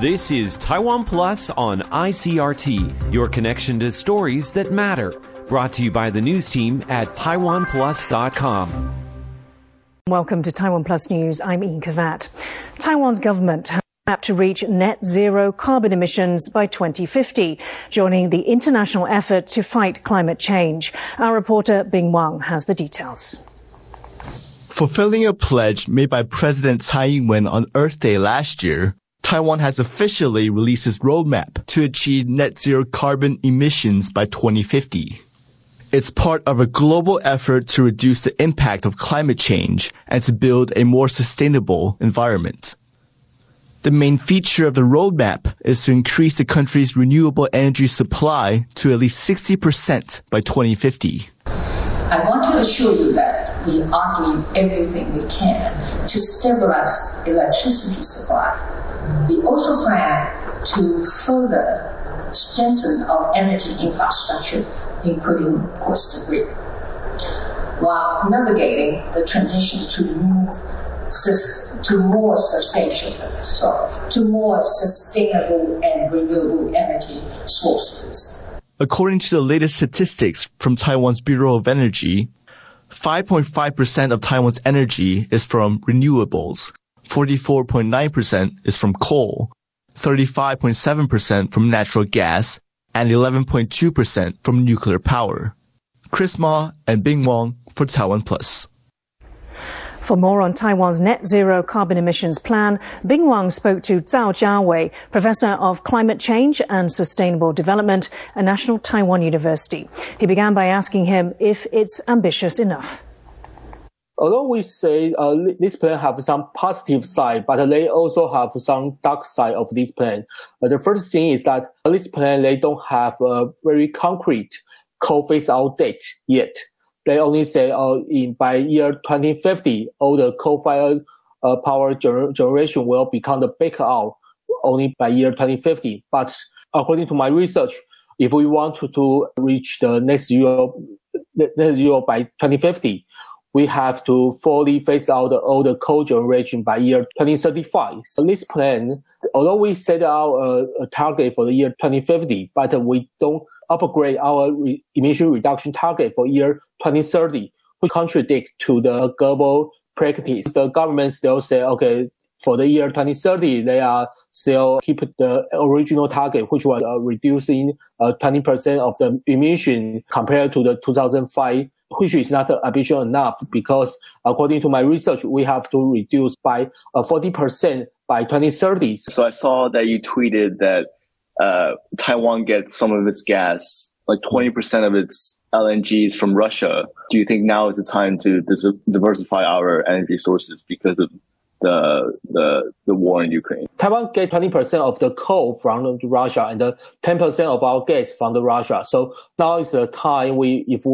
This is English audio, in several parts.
This is Taiwan Plus on ICRT, your connection to stories that matter. Brought to you by the news team at TaiwanPlus.com. Welcome to Taiwan Plus News. I'm Ian Kavat. Taiwan's government has to reach net zero carbon emissions by 2050, joining the international effort to fight climate change. Our reporter Bing Wang has the details. Fulfilling a pledge made by President Tsai Ing-wen on Earth Day last year, Taiwan has officially released its roadmap to achieve net zero carbon emissions by 2050. It's part of a global effort to reduce the impact of climate change and to build a more sustainable environment. The main feature of the roadmap is to increase the country's renewable energy supply to at least 60% by 2050. I want to assure you that we are doing everything we can to stabilize electricity supply. We also plan to further strengthen our energy infrastructure, including, course, the grid, while navigating the transition to move to more substantial, so to more sustainable and renewable energy sources. According to the latest statistics from Taiwan's Bureau of Energy, 5.5% of Taiwan's energy is from renewables, 44.9% is from coal, 35.7% from natural gas, and 11.2% from nuclear power. Chris Ma and Bing Wang for Taiwan Plus. For more on Taiwan's net zero carbon emissions plan, Bing Wang spoke to Zhao Jiawei, Professor of Climate Change and Sustainable Development at National Taiwan University. He began by asking him if it's ambitious enough although we say uh, this plan have some positive side, but they also have some dark side of this plan. Uh, the first thing is that this plan they don't have a very concrete coal phase out date yet. They only say, uh, in by year 2050, all the coal-fired uh, power gener- generation will become the back out only by year 2050. But according to my research, if we want to, to reach the net zero, net zero by 2050, we have to fully phase out the coal generation by year 2035. So this plan, although we set out a, a target for the year 2050, but we don't upgrade our re- emission reduction target for year 2030, which contradicts to the global practice. The government still say, okay, for the year 2030, they are still keep the original target, which was uh, reducing uh, 20% of the emission compared to the 2005 which is not ambitious enough because according to my research, we have to reduce by uh, 40% by 2030. So I saw that you tweeted that uh, Taiwan gets some of its gas, like 20% of its LNG is from Russia. Do you think now is the time to diversify our energy sources because of the the the war in Ukraine. Taiwan get twenty percent of the coal from Russia and ten percent of our gas from the Russia. So now is the time we if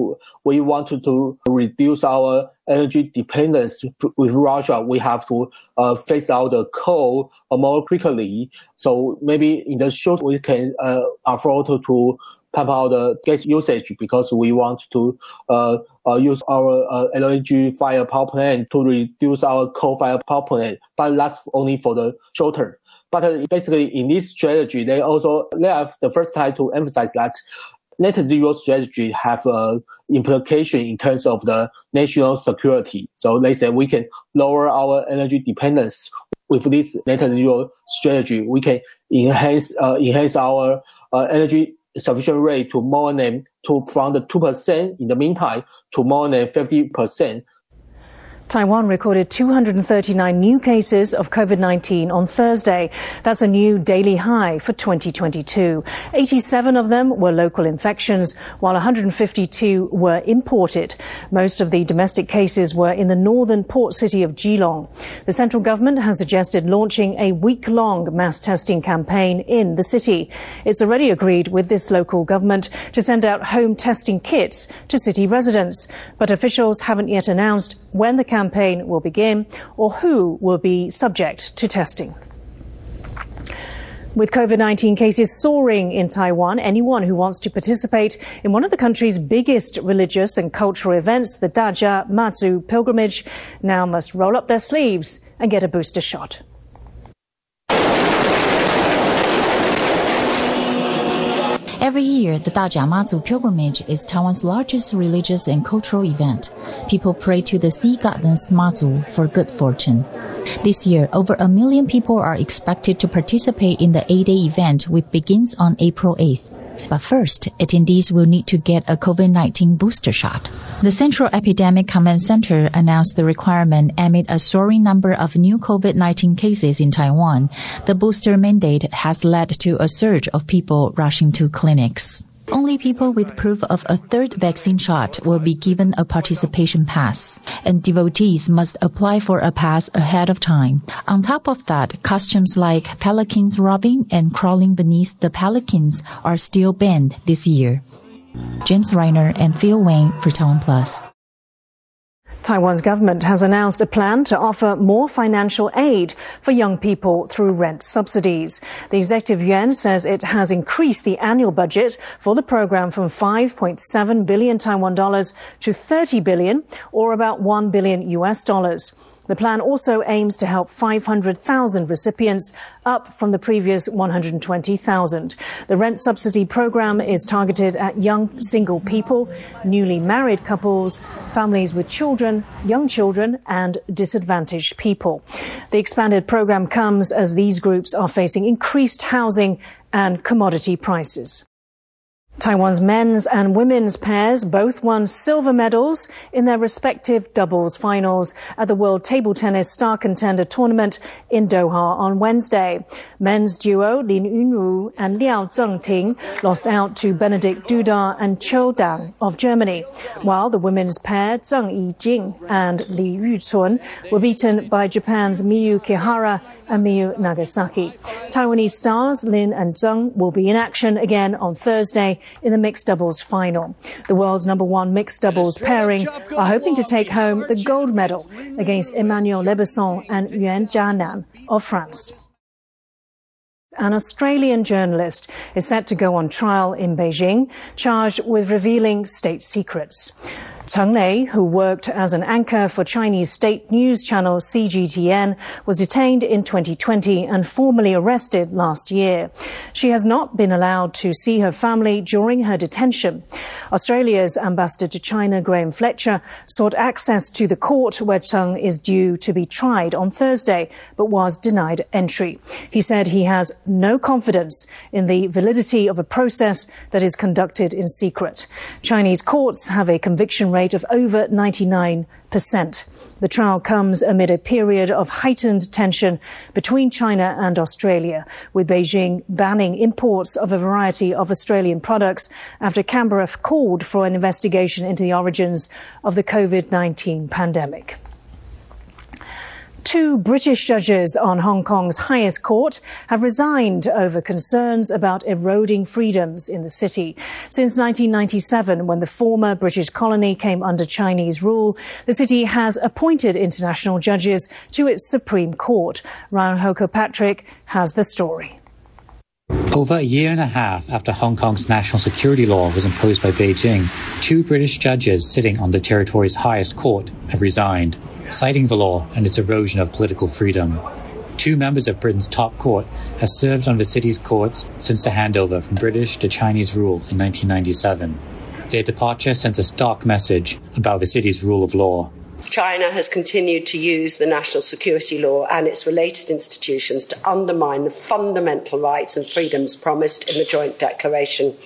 we want to, reduce our energy dependence with Russia, we have to uh, phase out the coal more quickly. So maybe in the short we can uh, afford to pump the gas usage because we want to uh, uh, use our uh, LNG fire power plant to reduce our coal fire power plant, but that's only for the short term. But uh, basically, in this strategy, they also they have the first time to emphasize that net zero strategy have a implication in terms of the national security. So they say we can lower our energy dependence with this net zero strategy. We can enhance uh, enhance our uh, energy sufficient rate to more than to from the 2% in the meantime to more than 50% Taiwan recorded 239 new cases of COVID-19 on Thursday. That's a new daily high for 2022. 87 of them were local infections, while 152 were imported. Most of the domestic cases were in the northern port city of Keelung. The central government has suggested launching a week-long mass testing campaign in the city. It's already agreed with this local government to send out home testing kits to city residents, but officials haven't yet announced when the campaign will begin or who will be subject to testing. With COVID 19 cases soaring in Taiwan, anyone who wants to participate in one of the country's biggest religious and cultural events, the Dajia Mazu pilgrimage, now must roll up their sleeves and get a booster shot. Every year, the Dajia Mazu pilgrimage is Taiwan's largest religious and cultural event. People pray to the sea goddess Mazu for good fortune. This year, over a million people are expected to participate in the eight-day event, which begins on April 8th. But first, attendees will need to get a COVID-19 booster shot. The Central Epidemic Command Center announced the requirement amid a soaring number of new COVID-19 cases in Taiwan. The booster mandate has led to a surge of people rushing to clinics. Only people with proof of a third vaccine shot will be given a participation pass, and devotees must apply for a pass ahead of time. On top of that, costumes like palanquins robbing and crawling beneath the palanquins are still banned this year. James Reiner and Phil Wayne for Taiwan Plus. Taiwan's government has announced a plan to offer more financial aid for young people through rent subsidies. The executive yuan says it has increased the annual budget for the program from 5.7 billion Taiwan dollars to 30 billion or about 1 billion US dollars. The plan also aims to help 500,000 recipients, up from the previous 120,000. The rent subsidy program is targeted at young single people, newly married couples, families with children, young children, and disadvantaged people. The expanded program comes as these groups are facing increased housing and commodity prices. Taiwan's men's and women's pairs both won silver medals in their respective doubles finals at the World Table Tennis Star Contender Tournament in Doha on Wednesday. Men's duo Lin Yunru and Liao Zhengting lost out to Benedikt Duda and Qiu Dang of Germany, while the women's pair Zheng Yijing and Li Yuchun were beaten by Japan's Miyu Kihara and Miyu Nagasaki. Taiwanese stars Lin and Zheng will be in action again on Thursday in the mixed doubles final. The world's number one mixed doubles pairing are hoping to take home the gold medal against Emmanuel Lebesson and Yuan Jianan of France. An Australian journalist is set to go on trial in Beijing, charged with revealing state secrets. Cheng Lei, who worked as an anchor for Chinese state news channel CGTN, was detained in 2020 and formally arrested last year. She has not been allowed to see her family during her detention. Australia's ambassador to China, Graham Fletcher, sought access to the court where Cheng is due to be tried on Thursday, but was denied entry. He said he has no confidence in the validity of a process that is conducted in secret. Chinese courts have a conviction rate of over 99%. The trial comes amid a period of heightened tension between China and Australia, with Beijing banning imports of a variety of Australian products after Canberra called for an investigation into the origins of the COVID-19 pandemic. Two British judges on Hong Kong's highest court have resigned over concerns about eroding freedoms in the city. Since 1997, when the former British colony came under Chinese rule, the city has appointed international judges to its Supreme Court. Ryan Ho Kilpatrick has the story. Over a year and a half after Hong Kong's national security law was imposed by Beijing, two British judges sitting on the territory's highest court have resigned citing the law and its erosion of political freedom. Two members of Britain's top court have served on the city's courts since the handover from British to Chinese rule in 1997. Their departure sends a stark message about the city's rule of law. China has continued to use the national security law and its related institutions to undermine the fundamental rights and freedoms promised in the joint declaration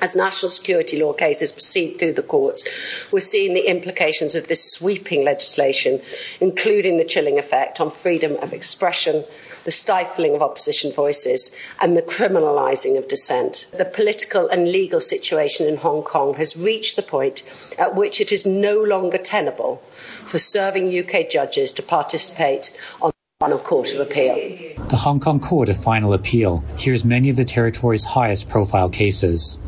as national security law cases proceed through the courts, we're seeing the implications of this sweeping legislation, including the chilling effect on freedom of expression, the stifling of opposition voices, and the criminalising of dissent. The political and legal situation in Hong Kong has reached the point at which it is no longer tenable for serving UK judges to participate on the Final Court of Appeal. The Hong Kong Court of Final Appeal hears many of the territory's highest profile cases.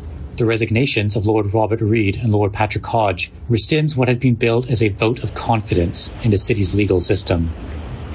The resignations of Lord Robert Reid and Lord Patrick Hodge rescinds what had been billed as a vote of confidence in the city's legal system.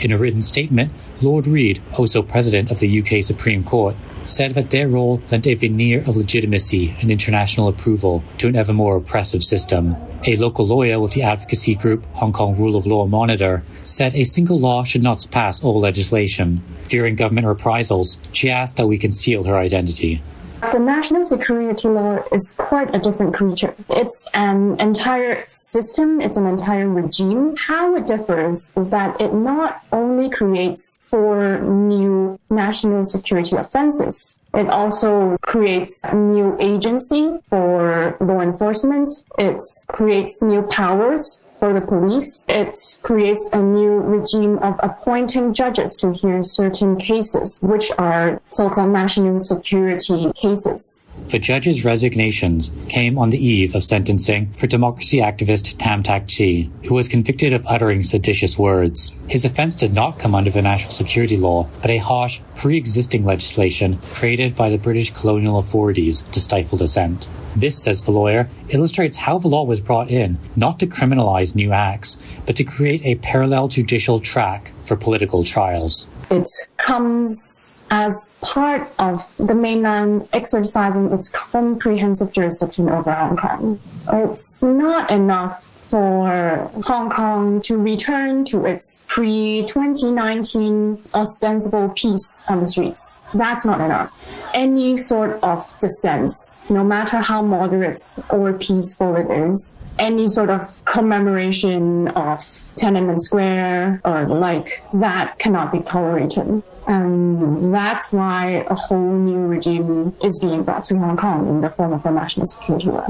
In a written statement, Lord Reid, also president of the UK Supreme Court, said that their role lent a veneer of legitimacy and international approval to an ever more oppressive system. A local lawyer with the advocacy group Hong Kong Rule of Law Monitor said a single law should not surpass all legislation. Fearing government reprisals, she asked that we conceal her identity. The national security law is quite a different creature. It's an entire system, it's an entire regime. How it differs is that it not only creates four new national security offenses, it also creates a new agency for law enforcement. It creates new powers for the police. It creates a new regime of appointing judges to hear certain cases, which are so-called national security cases. The judges' resignations came on the eve of sentencing for democracy activist Tam Tak Chi, who was convicted of uttering seditious words. His offense did not come under the national security law, but a harsh, pre-existing legislation created by the British colonial authorities to stifle dissent. This, says the lawyer, illustrates how the law was brought in not to criminalize new acts, but to create a parallel judicial track for political trials. It comes as part of the mainland exercising its comprehensive jurisdiction over Hong Kong. It's not enough for Hong Kong to return to its pre 2019 ostensible peace on the streets. That's not enough. Any sort of dissent, no matter how moderate or peaceful it is, any sort of commemoration of Tiananmen Square or like, that cannot be tolerated. And that's why a whole new regime is being brought to Hong Kong in the form of the national security law.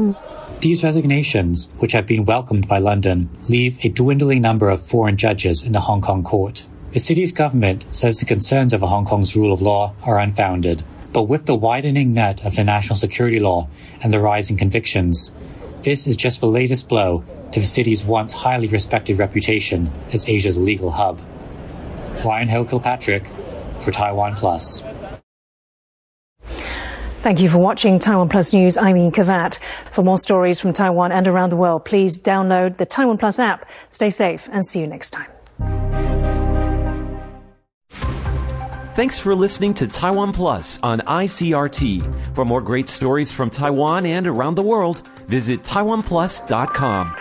These resignations, which have been welcomed by London, leave a dwindling number of foreign judges in the Hong Kong court. The city's government says the concerns over Hong Kong's rule of law are unfounded. But with the widening net of the national security law and the rising convictions, this is just the latest blow to the city's once highly respected reputation as Asia's legal hub. Ryan Ho Kilpatrick for Taiwan Plus. Thank you for watching Taiwan Plus News. I'm Ian Kavat. For more stories from Taiwan and around the world, please download the Taiwan Plus app. Stay safe and see you next time. Thanks for listening to Taiwan Plus on ICRT. For more great stories from Taiwan and around the world, visit taiwanplus.com.